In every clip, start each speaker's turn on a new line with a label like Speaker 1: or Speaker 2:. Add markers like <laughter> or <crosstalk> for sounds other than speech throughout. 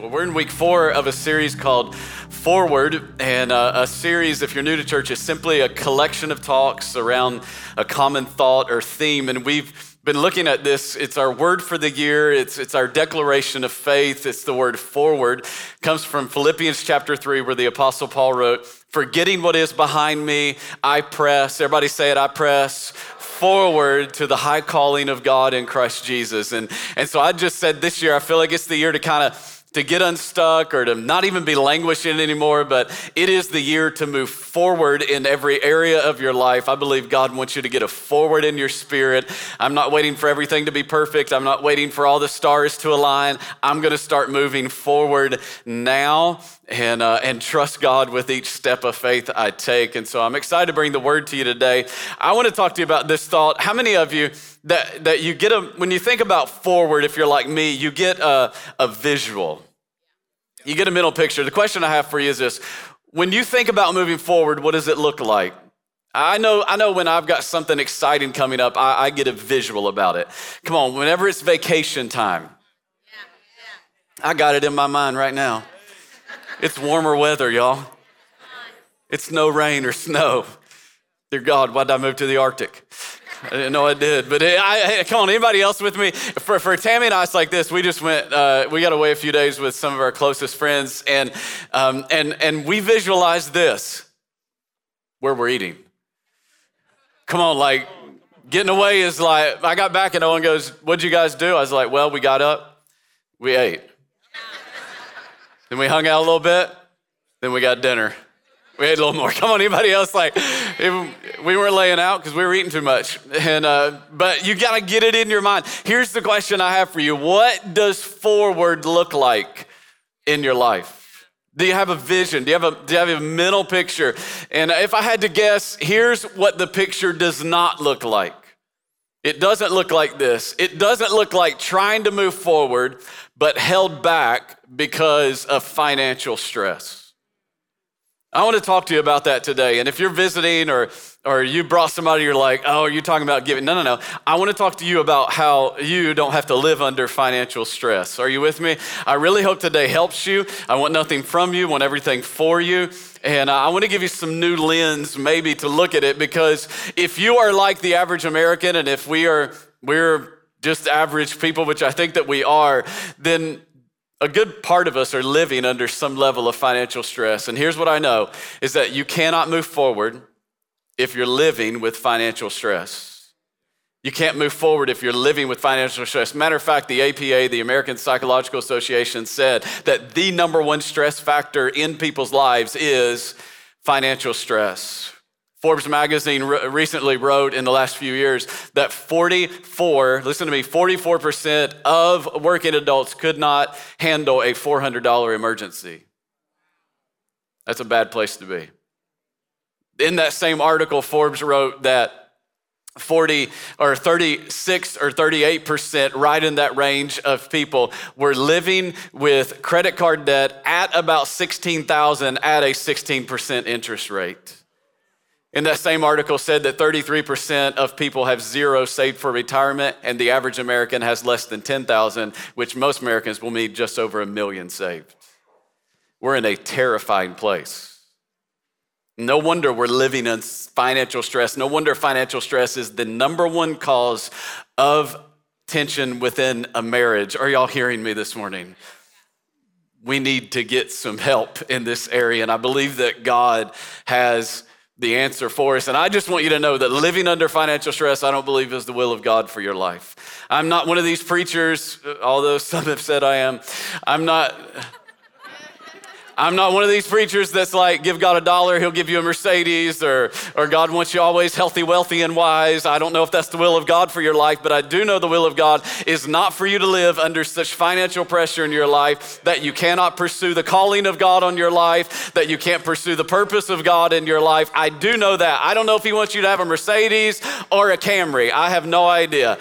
Speaker 1: Well, we're in week four of a series called Forward, and uh, a series, if you're new to church, is simply a collection of talks around a common thought or theme. And we've been looking at this. It's our word for the year. It's, it's our declaration of faith. It's the word forward. It comes from Philippians chapter three, where the apostle Paul wrote, forgetting what is behind me, I press. Everybody say it, I press forward to the high calling of God in Christ Jesus. And, and so I just said this year, I feel like it's the year to kind of to get unstuck or to not even be languishing anymore, but it is the year to move forward in every area of your life. I believe God wants you to get a forward in your spirit. I'm not waiting for everything to be perfect. I'm not waiting for all the stars to align. I'm going to start moving forward now and, uh, and trust God with each step of faith I take. And so I'm excited to bring the word to you today. I want to talk to you about this thought. How many of you that, that you get a, when you think about forward, if you're like me, you get a, a visual. You get a mental picture. The question I have for you is this when you think about moving forward, what does it look like? I know, I know when I've got something exciting coming up, I, I get a visual about it. Come on, whenever it's vacation time, I got it in my mind right now. It's warmer weather, y'all. It's no rain or snow. Dear God, why did I move to the Arctic? I didn't know I did. But I, I, come on, anybody else with me? For, for Tammy and I, it's like this. We just went, uh, we got away a few days with some of our closest friends, and, um, and, and we visualized this where we're eating. Come on, like getting away is like, I got back and Owen goes, What'd you guys do? I was like, Well, we got up, we ate. Then we hung out a little bit, then we got dinner. We ate a little more. <laughs> Come on, anybody else? Like, we weren't laying out because we were eating too much. And uh, but you got to get it in your mind. Here's the question I have for you: What does forward look like in your life? Do you have a vision? Do you have a, do you have a mental picture? And if I had to guess, here's what the picture does not look like. It doesn't look like this. It doesn't look like trying to move forward, but held back because of financial stress. I want to talk to you about that today. And if you're visiting or or you brought somebody you're like, "Oh, you're you talking about giving?" No, no, no. I want to talk to you about how you don't have to live under financial stress. Are you with me? I really hope today helps you. I want nothing from you, want everything for you. And I want to give you some new lens maybe to look at it because if you are like the average American and if we are we're just average people, which I think that we are, then a good part of us are living under some level of financial stress. And here's what I know is that you cannot move forward if you're living with financial stress. You can't move forward if you're living with financial stress. Matter of fact, the APA, the American Psychological Association, said that the number one stress factor in people's lives is financial stress. Forbes magazine re- recently wrote in the last few years that 44, listen to me, 44% of working adults could not handle a $400 emergency. That's a bad place to be. In that same article, Forbes wrote that 40 or 36 or 38%, right in that range of people, were living with credit card debt at about 16,000 at a 16% interest rate. In that same article said that 33% of people have zero saved for retirement and the average American has less than 10,000, which most Americans will need just over a million saved. We're in a terrifying place. No wonder we're living in financial stress. No wonder financial stress is the number one cause of tension within a marriage. Are y'all hearing me this morning? We need to get some help in this area. And I believe that God has the answer for us. And I just want you to know that living under financial stress, I don't believe is the will of God for your life. I'm not one of these preachers, uh, although some have said I am. I'm not. I'm not one of these preachers that's like, give God a dollar, he'll give you a Mercedes, or, or God wants you always healthy, wealthy, and wise. I don't know if that's the will of God for your life, but I do know the will of God is not for you to live under such financial pressure in your life that you cannot pursue the calling of God on your life, that you can't pursue the purpose of God in your life. I do know that. I don't know if He wants you to have a Mercedes or a Camry. I have no idea.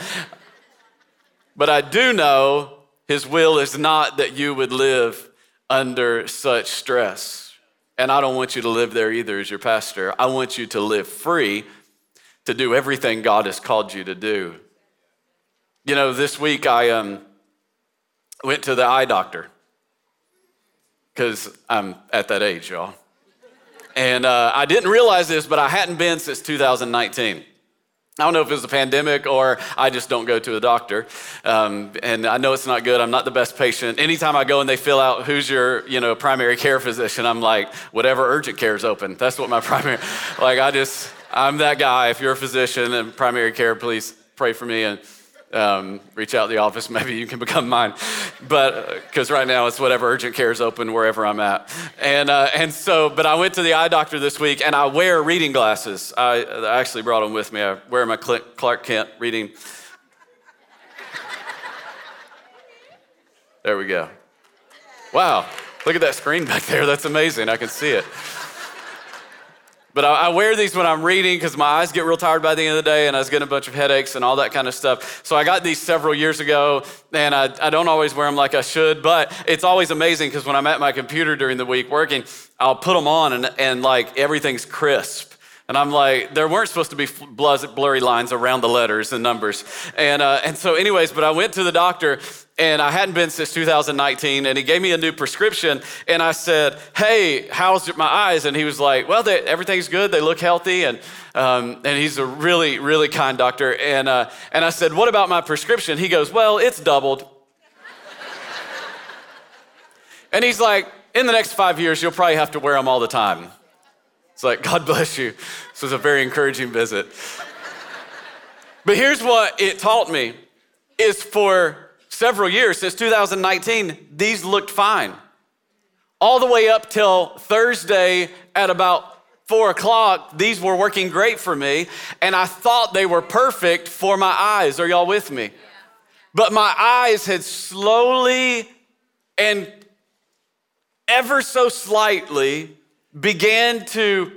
Speaker 1: But I do know His will is not that you would live under such stress. And I don't want you to live there either as your pastor. I want you to live free to do everything God has called you to do. You know, this week I um, went to the eye doctor. because I'm at that age, y'all. And uh, I didn't realize this, but I hadn't been since 2019. I don't know if it was the pandemic or I just don't go to a doctor. Um, and I know it's not good. I'm not the best patient. Anytime I go and they fill out who's your, you know, primary care physician, I'm like, whatever urgent care is open. That's what my <laughs> primary, like I just, I'm that guy. If you're a physician and primary care, please pray for me and um, reach out to the office. <laughs> Maybe you can become mine. But because uh, right now it's whatever urgent care is open wherever I'm at. And, uh, and so, but I went to the eye doctor this week and I wear reading glasses. I, I actually brought them with me. I wear my Clark Kent reading. There we go. Wow. Look at that screen back there. That's amazing. I can see it. But I, I, wear these when I'm reading because my eyes get real tired by the end of the day and I was getting a bunch of headaches and all that kind of stuff. So I got these several years ago and I, I don't always wear them like I should, but it's always amazing because when I'm at my computer during the week working, I'll put them on and, and like everything's crisp. And I'm like, there weren't supposed to be blurry lines around the letters and numbers. And, uh, and so, anyways, but I went to the doctor and I hadn't been since 2019, and he gave me a new prescription. And I said, Hey, how's my eyes? And he was like, Well, they, everything's good. They look healthy. And, um, and he's a really, really kind doctor. And, uh, and I said, What about my prescription? He goes, Well, it's doubled. and he's like, In the next five years, you'll probably have to wear them all the time. It's like, God bless you. This was a very encouraging visit. but here's what it taught me is for several years, since 2019, these looked fine. All the way up till Thursday at about four o'clock, these were working great for me, and I thought they were perfect for my eyes. Are y'all with me? But my eyes had slowly and ever so slightly began to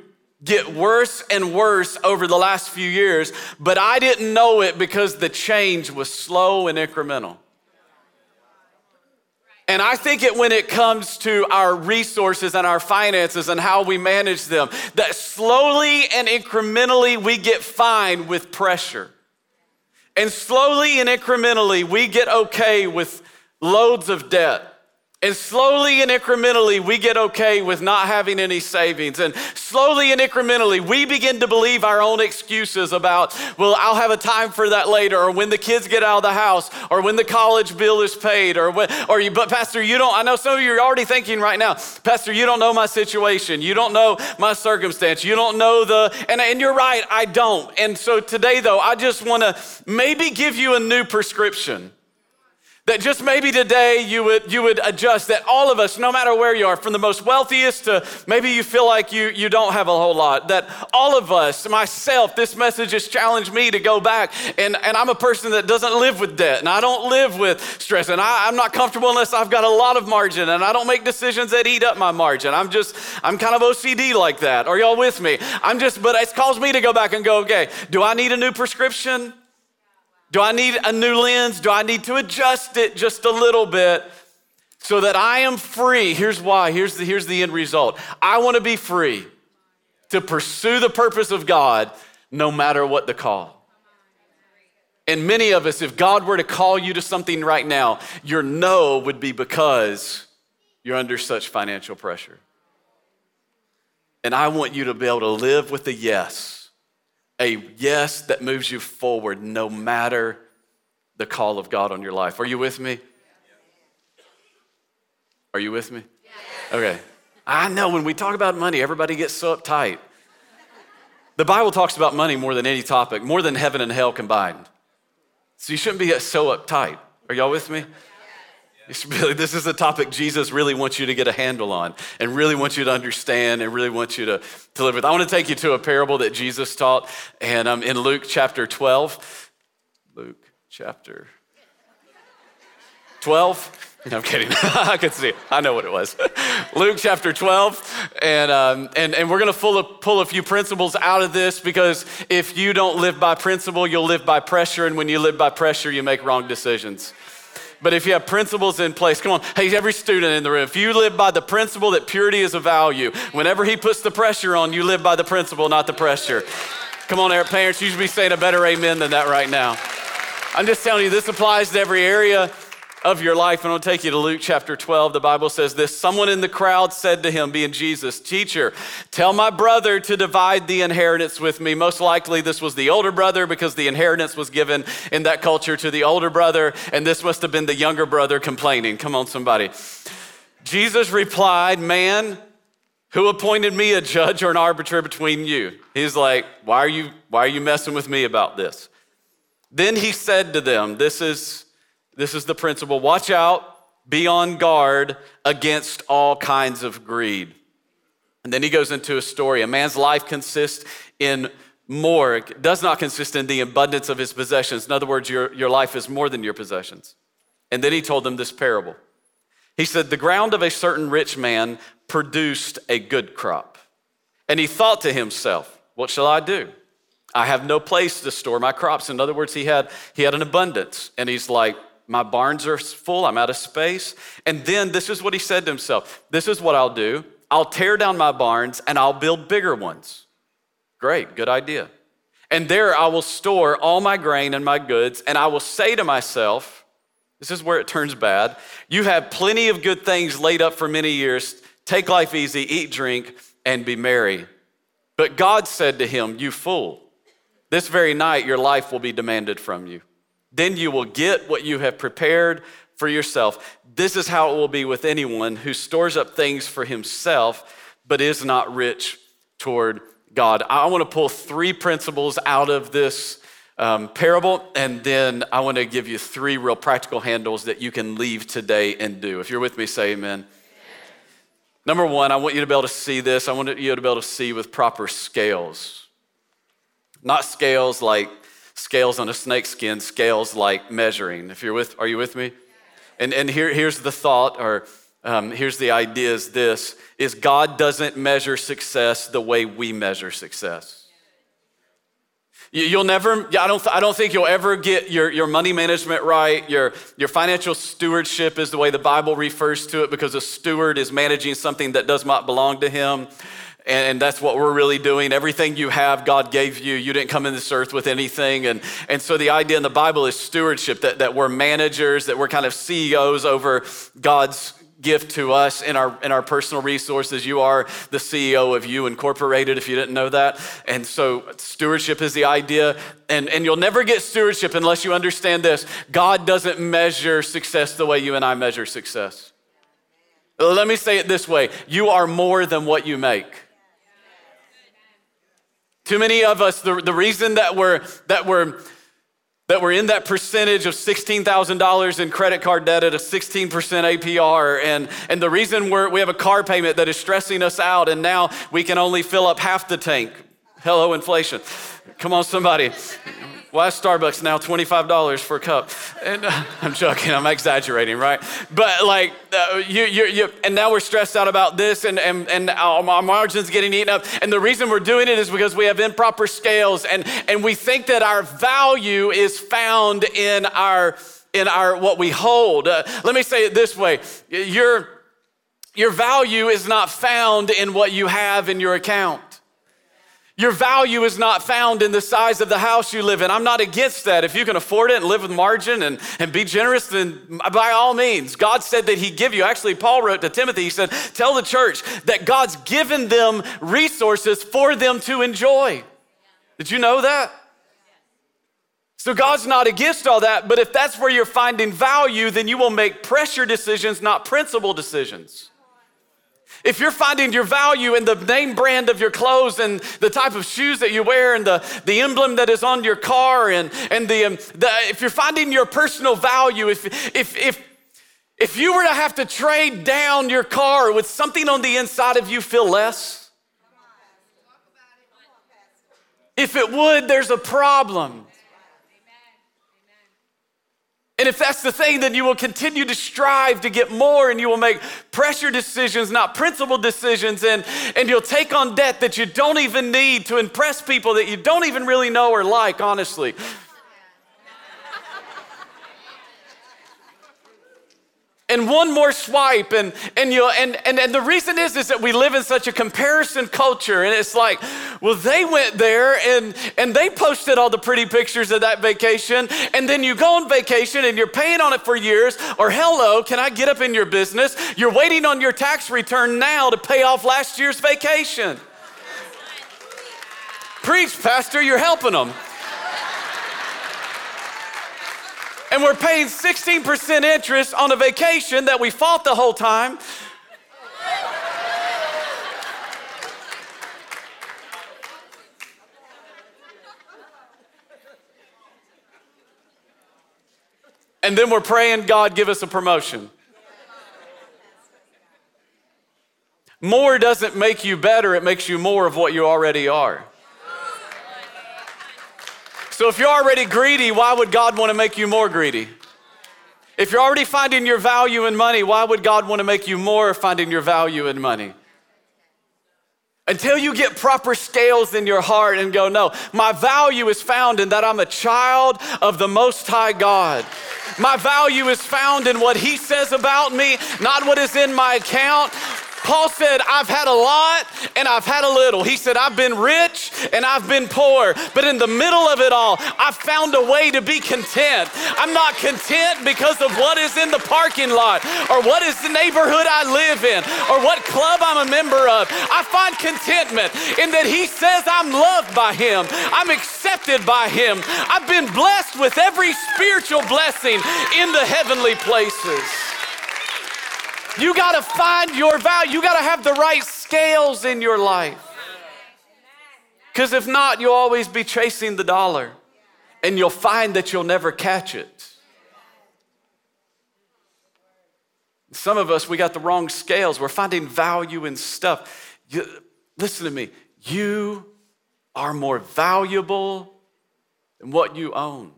Speaker 1: get worse and worse over the last few years, but I didn't know it because the change was slow and incremental. And I think it when it comes to our resources and our finances and how we manage them, that slowly and incrementally we get fine with pressure. And slowly and incrementally we get okay with loads of debt. And slowly and incrementally, we get okay with not having any savings. And slowly and incrementally, we begin to believe our own excuses about, well, I'll have a time for that later, or when the kids get out of the house, or when the college bill is paid, or when, or you, but Pastor, you don't, I know some of you are already thinking right now, Pastor, you don't know my situation. You don't know my circumstance. You don't know the, and, and you're right, I don't. And so today, though, I just want to maybe give you a new prescription that just maybe today you would, you would adjust that all of us, no matter where you are, from the most wealthiest to maybe you feel like you, you don't have a whole lot, that all of us, myself, this message has challenged me to go back. And, and I'm a person that doesn't live with debt and I don't live with stress. And I, I'm not comfortable unless I've got a lot of margin and I don't make decisions that eat up my margin. I'm just, I'm kind of OCD like that. Are y'all with me? I'm just, but it's caused me to go back and go, okay, do I need a new prescription? Do I need a new lens? Do I need to adjust it just a little bit so that I am free? Here's why. Here's the, here's the end result. I want to be free to pursue the purpose of God no matter what the call. And many of us, if God were to call you to something right now, your no would be because you're under such financial pressure. And I want you to be able to live with a yes a yes that moves you forward no matter the call of God on your life. Are you with me? Are you with me? Okay. I know when we talk about money, everybody gets so uptight. The Bible talks about money more than any topic, more than heaven and hell combined. So you shouldn't be so uptight. Are y'all with me? Really, this is a topic Jesus really wants you to get a handle on and really wants you to understand and really wants you to, to live with. I want to take you to a parable that Jesus taught and um, in Luke chapter 12. Luke chapter 12. No, I'm kidding. <laughs> I could see it. I know what it was. <laughs> Luke chapter 12. And, um, and, and we're going to pull, pull a few principles out of this because if you don't live by principle, you'll live by pressure. And when you live by pressure, you make wrong decisions. But if you have principles in place, come on, hey, every student in the room, if you live by the principle that purity is a value, whenever he puts the pressure on, you live by the principle, not the pressure. Come on, parents, you should be saying a better amen than that right now. I'm just telling you, this applies to every area of your life. And I'll take you to Luke chapter 12. The Bible says this Someone in the crowd said to him, being Jesus, Teacher, tell my brother to divide the inheritance with me. Most likely, this was the older brother because the inheritance was given in that culture to the older brother. And this must have been the younger brother complaining. Come on, somebody. Jesus replied, Man, who appointed me a judge or an arbiter between you? He's like, Why are you, why are you messing with me about this? Then he said to them, This is this is the principle. Watch out, be on guard against all kinds of greed. And then he goes into a story. A man's life consists in more, it does not consist in the abundance of his possessions. In other words, your, your life is more than your possessions. And then he told them this parable. He said, The ground of a certain rich man produced a good crop. And he thought to himself, What shall I do? I have no place to store my crops. In other words, he had, he had an abundance. And he's like, my barns are full, I'm out of space. And then this is what he said to himself This is what I'll do I'll tear down my barns and I'll build bigger ones. Great, good idea. And there I will store all my grain and my goods, and I will say to myself, This is where it turns bad. You have plenty of good things laid up for many years. Take life easy, eat, drink, and be merry. But God said to him, You fool, this very night your life will be demanded from you. Then you will get what you have prepared for yourself. This is how it will be with anyone who stores up things for himself, but is not rich toward God. I want to pull three principles out of this um, parable, and then I want to give you three real practical handles that you can leave today and do. If you're with me, say amen. amen. Number one, I want you to be able to see this. I want you to be able to see with proper scales. Not scales like scales on a snake skin, scales like measuring. If you're with, are you with me? And, and here, here's the thought, or um, here's the idea is this, is God doesn't measure success the way we measure success. You'll never, I don't, I don't think you'll ever get your, your money management right. Your, your financial stewardship is the way the Bible refers to it because a steward is managing something that does not belong to him. And that's what we're really doing. Everything you have, God gave you. You didn't come in this earth with anything. And, and so the idea in the Bible is stewardship, that, that we're managers, that we're kind of CEOs over God's gift to us in our in our personal resources. You are the CEO of you incorporated if you didn't know that. And so stewardship is the idea and and you'll never get stewardship unless you understand this. God doesn't measure success the way you and I measure success. Let me say it this way. You are more than what you make. Too many of us, the, the reason that we're, that, we're, that we're in that percentage of $16,000 in credit card debt at a 16% APR, and, and the reason we're, we have a car payment that is stressing us out, and now we can only fill up half the tank. Hello, inflation. Come on, somebody. Why is Starbucks now $25 for a cup? And uh, <laughs> I'm joking, I'm exaggerating, right? But like, uh, you, you, you, and now we're stressed out about this and, and, and our, our margins getting eaten up. And the reason we're doing it is because we have improper scales and, and we think that our value is found in our, in our, what we hold. Uh, let me say it this way. Your, your value is not found in what you have in your account. Your value is not found in the size of the house you live in. I'm not against that. If you can afford it and live with margin and, and be generous, then by all means. God said that He'd give you. Actually, Paul wrote to Timothy, he said, Tell the church that God's given them resources for them to enjoy. Did you know that? So God's not against all that, but if that's where you're finding value, then you will make pressure decisions, not principle decisions. If you're finding your value in the name brand of your clothes and the type of shoes that you wear and the, the emblem that is on your car and, and the, um, the if you're finding your personal value, if, if, if, if you were to have to trade down your car with something on the inside of you feel less? If it would, there's a problem. And if that's the thing, then you will continue to strive to get more and you will make pressure decisions, not principle decisions. And, and you'll take on debt that you don't even need to impress people that you don't even really know or like, honestly. And one more swipe and and you and, and and the reason is is that we live in such a comparison culture and it's like well they went there and and they posted all the pretty pictures of that vacation and then you go on vacation and you're paying on it for years or hello can i get up in your business? You're waiting on your tax return now to pay off last year's vacation. Preach pastor you're helping them and we're paying 16% interest on a vacation that we fought the whole time. And then we're praying, God, give us a promotion. More doesn't make you better, it makes you more of what you already are. So if you're already greedy, why would God want to make you more greedy? If you're already finding your value in money, why would God want to make you more finding your value in money? Until you get proper scales in your heart and go, no, my value is found in that I'm a child of the Most High God. My value is found in what He says about me, not what is in my account. Paul said, I've had a lot and I've had a little. He said, I've been rich and I've been poor, but in the middle of it all, I've found a way to be content. I'm not content because of what is in the parking lot or what is the neighborhood I live in or what club I'm a member of. I find contentment in that He says I'm loved by Him, I'm accepted by Him, I've been blessed with every spiritual blessing in the heavenly places. You got to find your value. You got to have the right scales in your life. Because if not, you'll always be chasing the dollar and you'll find that you'll never catch it. Some of us, we got the wrong scales. We're finding value in stuff. You, listen to me. You are more valuable than what you own.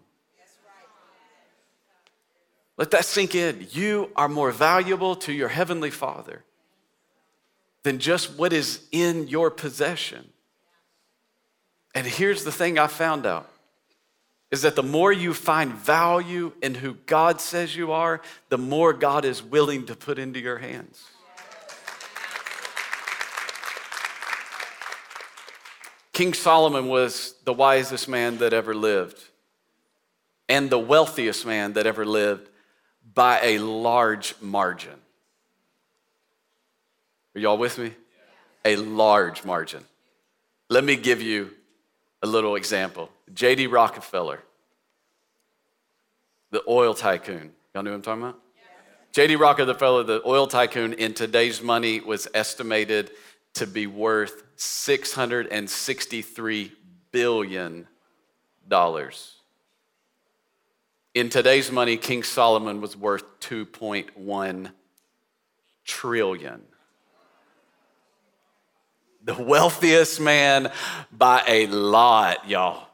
Speaker 1: Let that sink in. You are more valuable to your Heavenly Father than just what is in your possession. And here's the thing I found out is that the more you find value in who God says you are, the more God is willing to put into your hands. King Solomon was the wisest man that ever lived and the wealthiest man that ever lived by a large margin. Are y'all with me? A large margin. Let me give you a little example. J.D. Rockefeller, the oil tycoon. Y'all know what I'm talking about? J.D. Rockefeller, the oil tycoon, in today's money was estimated to be worth $663 billion. In today's money, King Solomon was worth 2.1 trillion. The wealthiest man by a lot, y'all,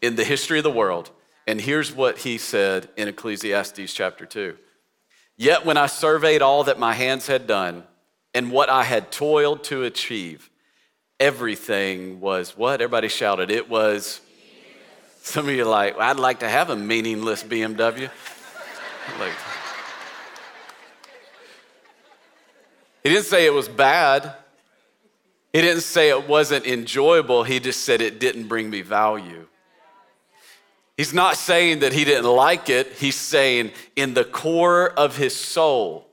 Speaker 1: in the history of the world. And here's what he said in Ecclesiastes chapter 2. Yet when I surveyed all that my hands had done and what I had toiled to achieve, everything was what? Everybody shouted, it was some of you are like, I'd like to have a meaningless BMW. like, he didn't say it was bad. He didn't say it wasn't enjoyable. He just said it didn't bring me value. He's not saying that he didn't like it. He's saying in the core of his soul,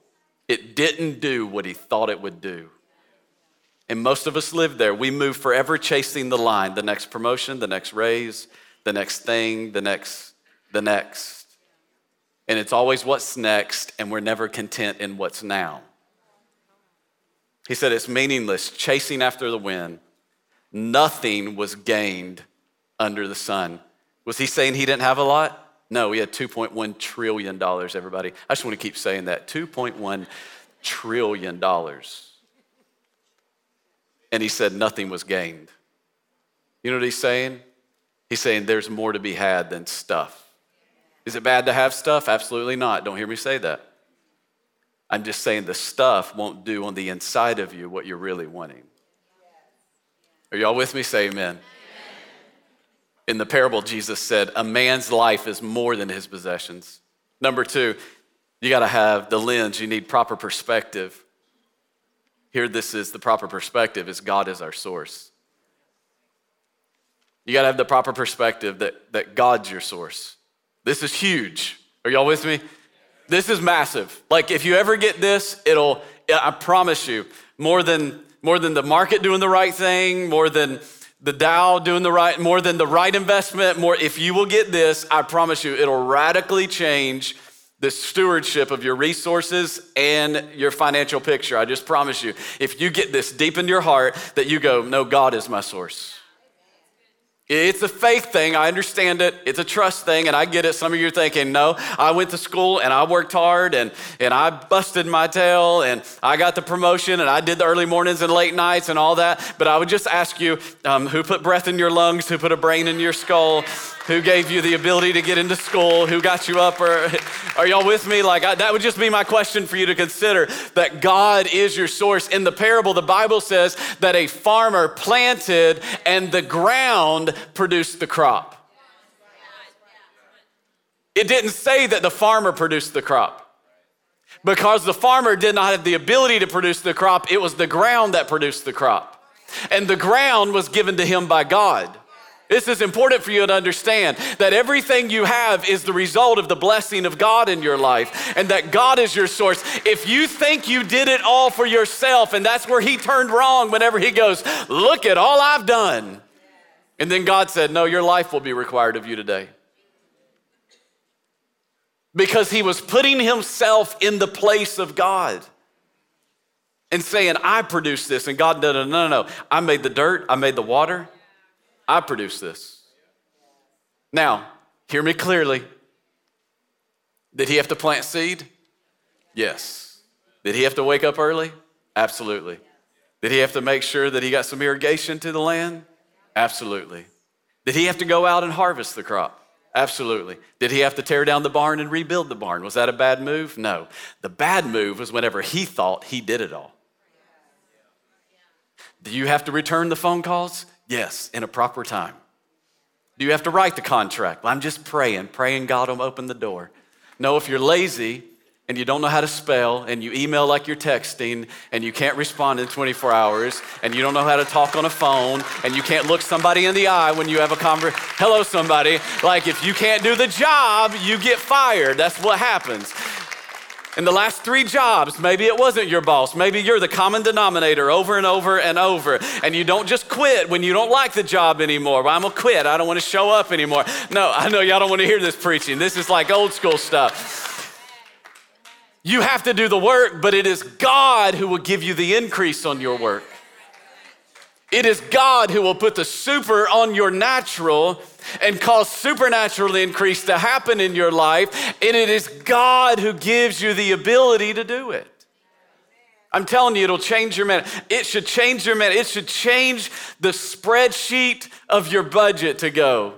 Speaker 1: it didn't do what he thought it would do. And most of us live there. We move forever chasing the line the next promotion, the next raise, the next thing, the next, the next. And it's always what's next, and we're never content in what's now. He said it's meaningless, chasing after the wind. Nothing was gained under the sun. Was he saying he didn't have a lot? No, he had $2.1 trillion, everybody. I just want to keep saying that $2.1 trillion. And he said nothing was gained. You know what he's saying? He's saying there's more to be had than stuff. Is it bad to have stuff? Absolutely not. Don't hear me say that. I'm just saying the stuff won't do on the inside of you what you're really wanting. Are y'all with me? Say amen. amen. In the parable, Jesus said, A man's life is more than his possessions. Number two, You got to have the lens, you need proper perspective. Here, this is the proper perspective is God is our source. You got to have the proper perspective that, that God's your source. This is huge. Are y'all with me? This is massive. Like, if you ever get this, it'll, I promise you, more than, more than the market doing the right thing, more than the Dow doing the right, more than the right investment, more, if you will get this, I promise you, it'll radically change the stewardship of your resources and your financial picture. I just promise you, if you get this deep in your heart, that you go, no, God is my source. It's a faith thing. I understand it. It's a trust thing, and I get it. Some of you are thinking, no, I went to school and I worked hard and, and I busted my tail and I got the promotion and I did the early mornings and late nights and all that. But I would just ask you um, who put breath in your lungs, who put a brain in your skull, who gave you the ability to get into school, who got you up, or are y'all with me? Like, I, that would just be my question for you to consider that God is your source. In the parable, the Bible says that a farmer planted and the ground produced the crop. It didn't say that the farmer produced the crop. Because the farmer did not have the ability to produce the crop, it was the ground that produced the crop. And the ground was given to him by God. This is important for you to understand that everything you have is the result of the blessing of God in your life and that God is your source. If you think you did it all for yourself, and that's where he turned wrong whenever he goes, Look at all I've done. And then God said, No, your life will be required of you today. Because he was putting himself in the place of God and saying, I produced this. And God, no, no, no, no. I made the dirt, I made the water. I produce this. Now, hear me clearly. Did he have to plant seed? Yes. Did he have to wake up early? Absolutely. Did he have to make sure that he got some irrigation to the land? Absolutely. Did he have to go out and harvest the crop? Absolutely. Did he have to tear down the barn and rebuild the barn? Was that a bad move? No. The bad move was whenever he thought he did it all. Do you have to return the phone calls? Yes, in a proper time. Do you have to write the contract? Well, I'm just praying, praying God will open the door. No, if you're lazy and you don't know how to spell and you email like you're texting and you can't respond in 24 hours and you don't know how to talk on a phone and you can't look somebody in the eye when you have a conversation, hello, somebody. Like if you can't do the job, you get fired. That's what happens. In the last three jobs, maybe it wasn't your boss. Maybe you're the common denominator over and over and over. And you don't just quit when you don't like the job anymore. Well, I'm gonna quit. I don't wanna show up anymore. No, I know y'all don't wanna hear this preaching. This is like old school stuff. You have to do the work, but it is God who will give you the increase on your work. It is God who will put the super on your natural and cause supernatural increase to happen in your life. And it is God who gives you the ability to do it. I'm telling you, it'll change your man. It should change your man. It should change the spreadsheet of your budget to go.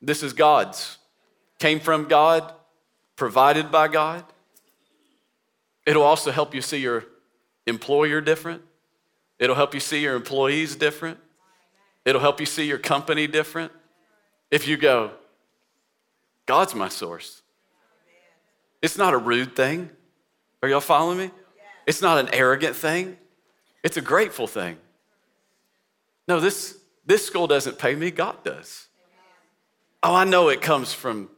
Speaker 1: This is God's. Came from God, provided by God. It'll also help you see your employer different. It'll help you see your employees different. It'll help you see your company different. If you go, God's my source. It's not a rude thing. Are y'all following me? It's not an arrogant thing. It's a grateful thing. No, this, this school doesn't pay me, God does. Oh, I know it comes from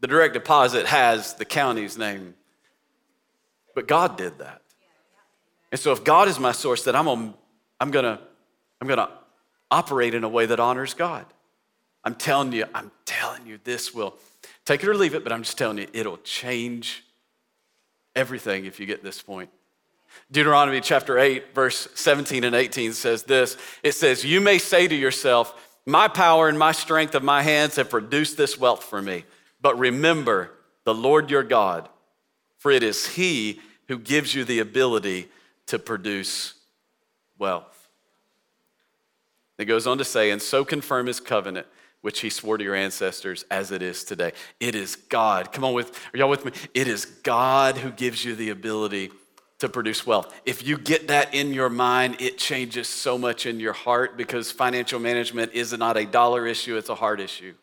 Speaker 1: the direct deposit has the county's name, but God did that. And so if God is my source, then I'm, on, I'm gonna, I'm gonna operate in a way that honors God. I'm telling you, I'm telling you, this will take it or leave it, but I'm just telling you, it'll change everything if you get this point. Deuteronomy chapter 8, verse 17 and 18 says this It says, You may say to yourself, My power and my strength of my hands have produced this wealth for me. But remember the Lord your God, for it is He who gives you the ability to produce wealth. It goes on to say, And so confirm His covenant which he swore to your ancestors as it is today. It is God. Come on with, are y'all with me? It is God who gives you the ability to produce wealth. If you get that in your mind, it changes so much in your heart because financial management is not a dollar issue, it's a heart issue.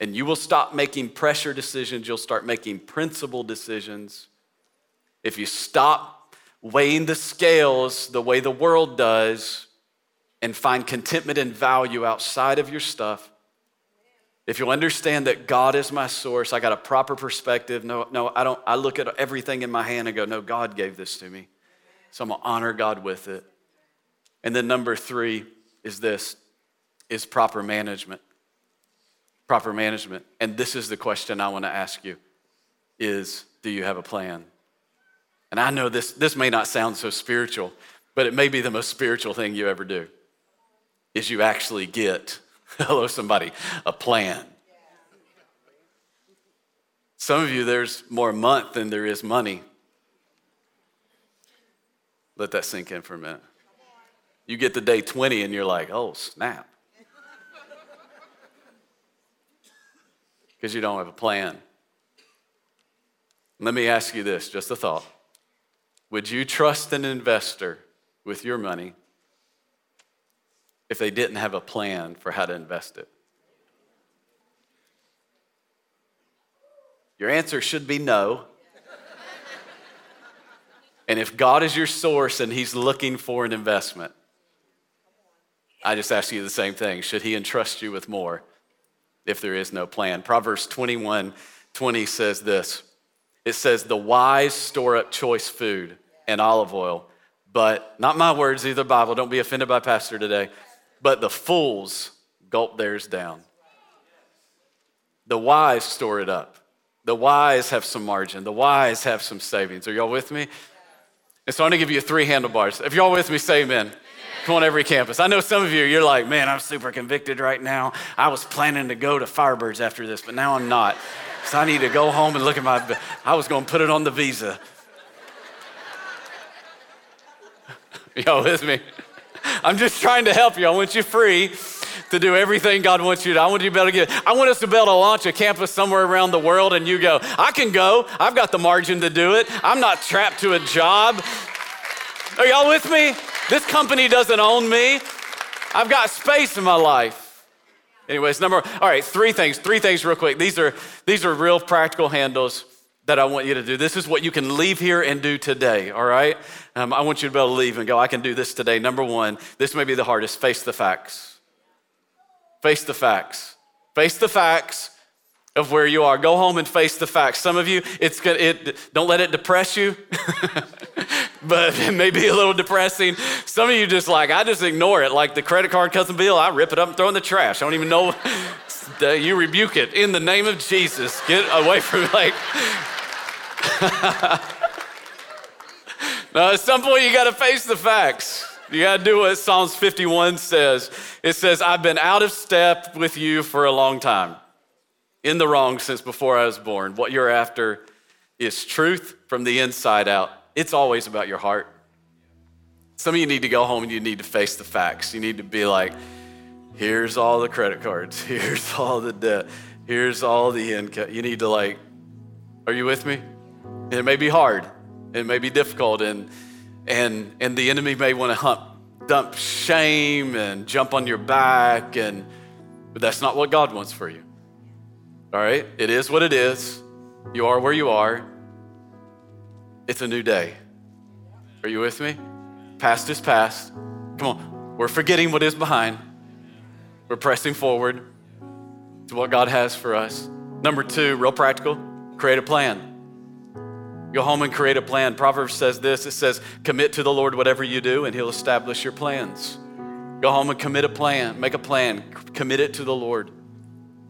Speaker 1: And you will stop making pressure decisions, you'll start making principle decisions. If you stop weighing the scales the way the world does and find contentment and value outside of your stuff, if you'll understand that God is my source, I got a proper perspective. No, no, I don't. I look at everything in my hand and go, no, God gave this to me. So I'm gonna honor God with it. And then number three is this is proper management proper management. And this is the question I want to ask you is do you have a plan? And I know this this may not sound so spiritual, but it may be the most spiritual thing you ever do. Is you actually get <laughs> hello somebody a plan. Some of you there's more month than there is money. Let that sink in for a minute. You get to day 20 and you're like, "Oh, snap." <laughs> because you don't have a plan. Let me ask you this just a thought. Would you trust an investor with your money if they didn't have a plan for how to invest it? Your answer should be no. and if God is your source and He's looking for an investment, I just ask you the same thing. Should He entrust you with more? if there is no plan. Proverbs 21 20 says this it says, The wise store up choice food and olive oil, but not my words, either Bible. Don't be offended by Pastor today. But the fools gulp theirs down. The wise store it up. The wise have some margin. The wise have some savings. Are y'all with me? And so I'm gonna give you three handlebars. If y'all with me, say amen. Come on, every campus. I know some of you, you're like, man, I'm super convicted right now. I was planning to go to Firebirds after this, but now I'm not. So I need to go home and look at my, I was going to put it on the visa. <laughs> Y'all with me? I'm just trying to help you. I want you free to do everything God wants you to. I want you to be able to get. I want us to be able to launch a campus somewhere around the world, and you go, I can go. I've got the margin to do it. I'm not trapped to a job. Are y'all with me? This company doesn't own me. I've got space in my life. Anyways, number all right, three things, three things real quick. These are these are real practical handles that I want you to do. This is what you can leave here and do today, all right? Um, I want you to be able to leave and go, I can do this today. Number one, this may be the hardest face the facts. Face the facts. Face the facts of where you are. Go home and face the facts. Some of you, it's it, don't let it depress you. <laughs> but <laughs> it may be a little depressing. Some of you just like, I just ignore it. Like the credit card cousin bill, I rip it up and throw in the trash. I don't even know. <laughs> you rebuke it in the name of Jesus. Get away from. <laughs> Like, now, at some point, you got to face the facts. You got to do what Psalms 51 says. It says, I've been out of step with you for a long time, in the wrong since before I was born. What you're after is truth from the inside out. It's always about your heart. Some of you need to go home and you need to face the facts. You need to be like, here's all the credit cards, <laughs> here's all the debt, here's all the income. You need to like, are you with me? It may be hard, it may be difficult, and and and the enemy may want to hump, dump shame and jump on your back, and but that's not what God wants for you. All right, it is what it is. You are where you are. It's a new day. Are you with me? Past is past. Come on. We're forgetting what is behind. We're pressing forward to what God has for us. Number two, real practical, create a plan. Go home and create a plan. Proverbs says this it says, commit to the Lord whatever you do, and He'll establish your plans. Go home and commit a plan. Make a plan. Commit it to the Lord.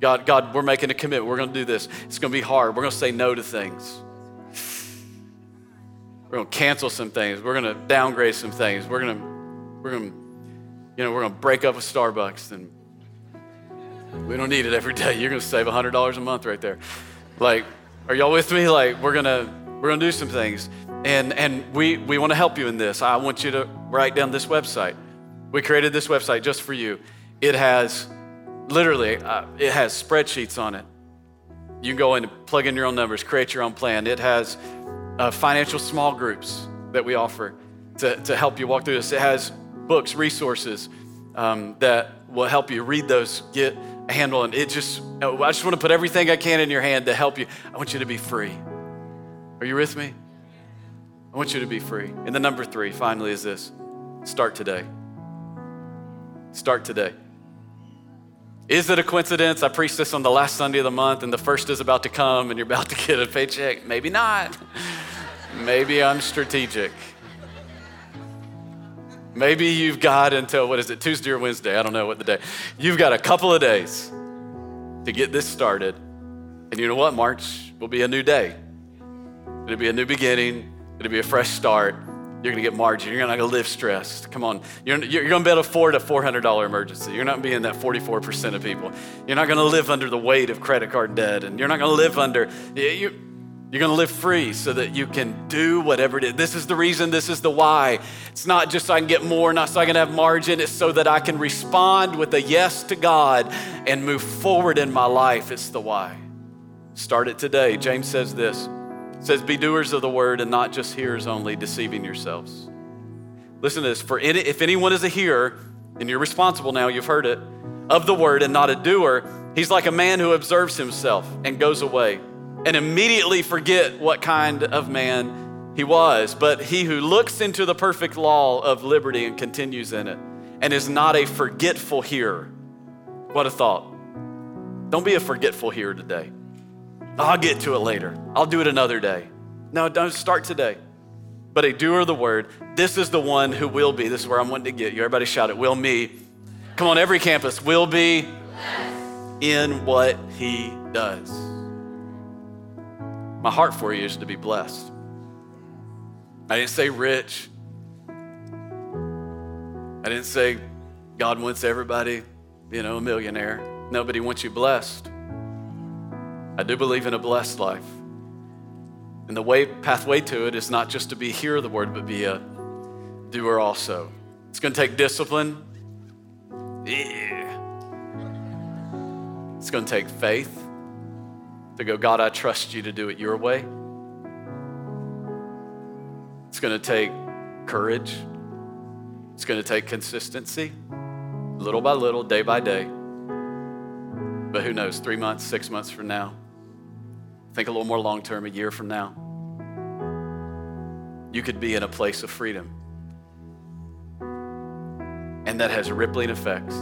Speaker 1: God, God, we're making a commitment. We're going to do this. It's going to be hard. We're going to say no to things. We're to cancel some things. We're to downgrade some things. We're to, we're to, you know, we're to break up with Starbucks and we don't need it every day. You're to save $100 a month right there. Like, are y'all with me? Like, we're to, we're to do some things. And, and we, we want to help you in this. I want you to write down this website. We created this website just for you. It has literally, uh, it has spreadsheets on it. You can go in and plug in your own numbers, create your own plan. It has uh, financial small groups that we offer to, to help you walk through this. It has books, resources um, that will help you read those, get a handle on It just, I just want to put everything I can in your hand to help you. I want you to be free. Are you with me? I want you to be free. And the number three, finally, is this start today. Start today. Is it a coincidence? I preached this on the last Sunday of the month, and the first is about to come, and you're about to get a paycheck. Maybe not. Maybe I'm strategic. Maybe you've got until, what is it, Tuesday or Wednesday? I don't know what the day. You've got a couple of days to get this started. And you know what? March will be a new day. It'll be a new beginning, it'll be a fresh start. You're gonna get margin. You're not gonna live stressed. Come on. You're, you're gonna be able to afford a $400 emergency. You're not being that 44% of people. You're not gonna live under the weight of credit card debt, and you're not gonna live under, you, you're going to live free so that you can do whatever it is. This is the reason, this is the why. It's not just so I can get more, not so I can have margin. It's so that I can respond with a yes to God and move forward in my life. It's the why. Start it today. James says this. It says, Be doers of the word and not just hearers only, deceiving yourselves. Listen to this. For if anyone is a hearer, and you're responsible now, you've heard it, of the word and not a doer, he's like a man who observes himself and goes away and immediately forget what kind of man he was. But he who looks into the perfect law of liberty and continues in it and is not a forgetful hearer. What a thought. Don't be a forgetful hearer today. I'll get to it later. I'll do it another day. No, don't start today. But a doer of the word, this is the one who will be. This is where I'm wanting to get you. Everybody shout it, will me. Come on, every campus, will be in what he does. My heart for you is to be blessed. I didn't say rich. I didn't say God wants everybody, you know, a millionaire. Nobody wants you blessed. I do believe in a blessed life. And the way pathway to it is not just to be hear the word, but be a doer also. It's going to take discipline. Yeah. It's going to take faith to go, God, I trust you to do it your way. It's going to take courage. It's going to take consistency, little by little, day by day. But who knows, three months, six months from now, think a little more long term, a year from now, you could be in a place of freedom. And that has rippling effects.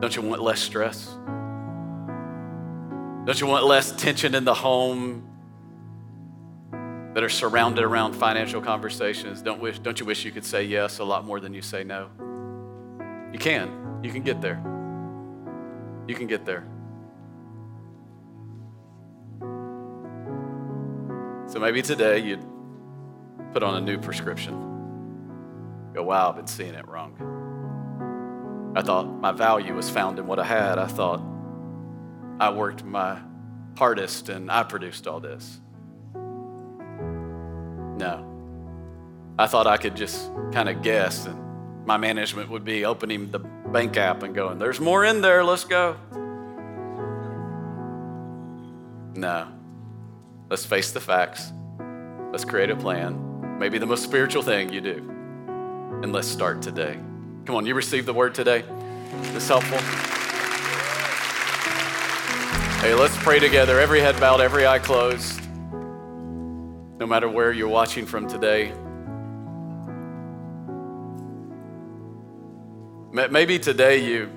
Speaker 1: Don't you want less stress? Don't you want less tension in the home that are surrounded around financial conversations? Don't, wish, don't you wish you could say yes a lot more than you say no? You can. You can get there. You can get there. So maybe today you'd put on a new prescription. Go, wow, I've been seeing it wrong. I thought my value was found in what I had. I thought I worked my hardest and I produced all this. No. I thought I could just kind of guess and my management would be opening the bank app and going, there's more in there, let's go. No. Let's face the facts. Let's create a plan. Maybe the most spiritual thing you do. And let's start today. Come on, you received the word today? This helpful? Hey, let's pray together. Every head bowed, every eye closed. No matter where you're watching from today. Maybe today you,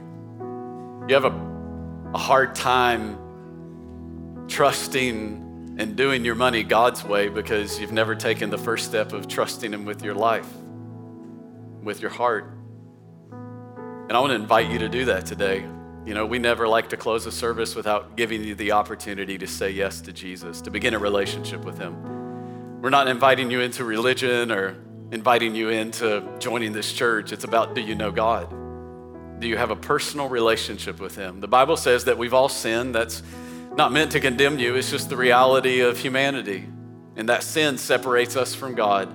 Speaker 1: you have a, a hard time trusting and doing your money God's way because you've never taken the first step of trusting Him with your life, with your heart. And I want to invite you to do that today. You know, we never like to close a service without giving you the opportunity to say yes to Jesus, to begin a relationship with Him. We're not inviting you into religion or inviting you into joining this church. It's about do you know God? Do you have a personal relationship with Him? The Bible says that we've all sinned. That's not meant to condemn you, it's just the reality of humanity. And that sin separates us from God.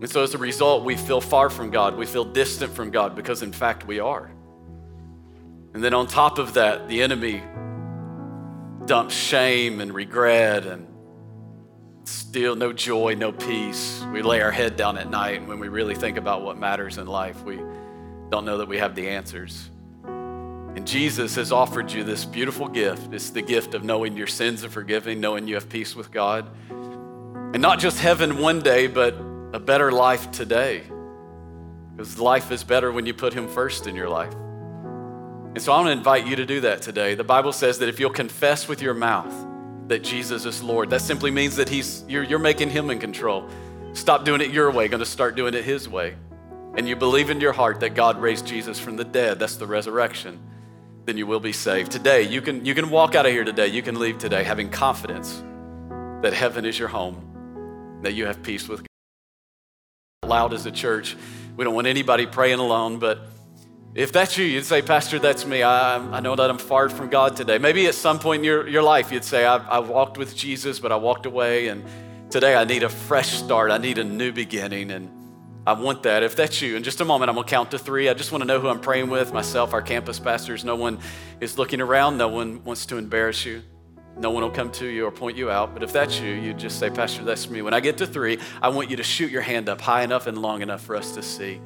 Speaker 1: And so as a result, we feel far from God. We feel distant from God because, in fact, we are. And then on top of that, the enemy dumps shame and regret and still no joy, no peace. We lay our head down at night, and when we really think about what matters in life, we don't know that we have the answers. And Jesus has offered you this beautiful gift. It's the gift of knowing your sins are forgiven, knowing you have peace with God. And not just heaven one day, but a better life today. Because life is better when you put Him first in your life. And so I want to invite you to do that today. The Bible says that if you'll confess with your mouth that Jesus is Lord, that simply means that he's, you're, you're making Him in control. Stop doing it your way, going to start doing it His way. And you believe in your heart that God raised Jesus from the dead, that's the resurrection, then you will be saved. Today, you can, you can walk out of here today, you can leave today having confidence that heaven is your home, that you have peace with God. Loud as a church, we don't want anybody praying alone, but if that's you, you'd say, Pastor, that's me. I, I know that I'm far from God today. Maybe at some point in your, your life, you'd say, I, I walked with Jesus, but I walked away, and today I need a fresh start. I need a new beginning, and I want that. If that's you, in just a moment, I'm going to count to three. I just want to know who I'm praying with myself, our campus pastors. No one is looking around, no one wants to embarrass you. No one will come to you or point you out. But if that's you, you just say, Pastor, that's me. When I get to three, I want you to shoot your hand up high enough and long enough for us to see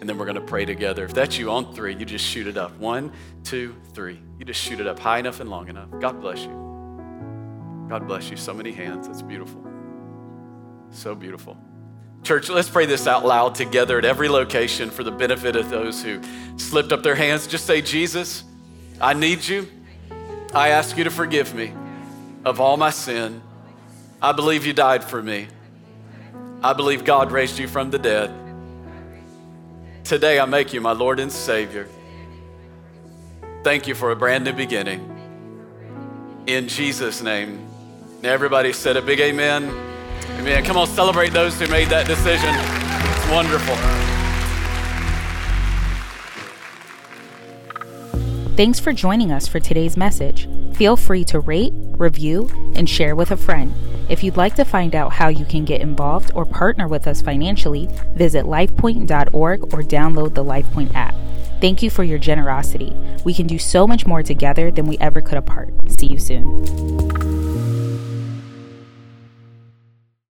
Speaker 1: and then we're going to pray together. If that's you on three, you just shoot it up. One, two, three. You just shoot it up high enough and long enough. God bless you. God bless you. So many hands. That's beautiful. So beautiful. Church, let's pray this out loud together at every location for the benefit of those who slipped up their hands. Just say, Jesus, I need you. I ask you to forgive me of all my sin. I believe you died for me. I believe God raised you from the dead. Today I make you my Lord and Savior. Thank you for a brand new beginning. In Jesus' name. Everybody said a big amen. Amen. Come on, celebrate those who made that decision. It's wonderful.
Speaker 2: Thanks for joining us for today's message. Feel free to rate, review, and share with a friend. If you'd like to find out how you can get involved or partner with us financially, visit lifepoint.org or download the LifePoint app. Thank you for your generosity. We can do so much more together than we ever could apart. See you soon.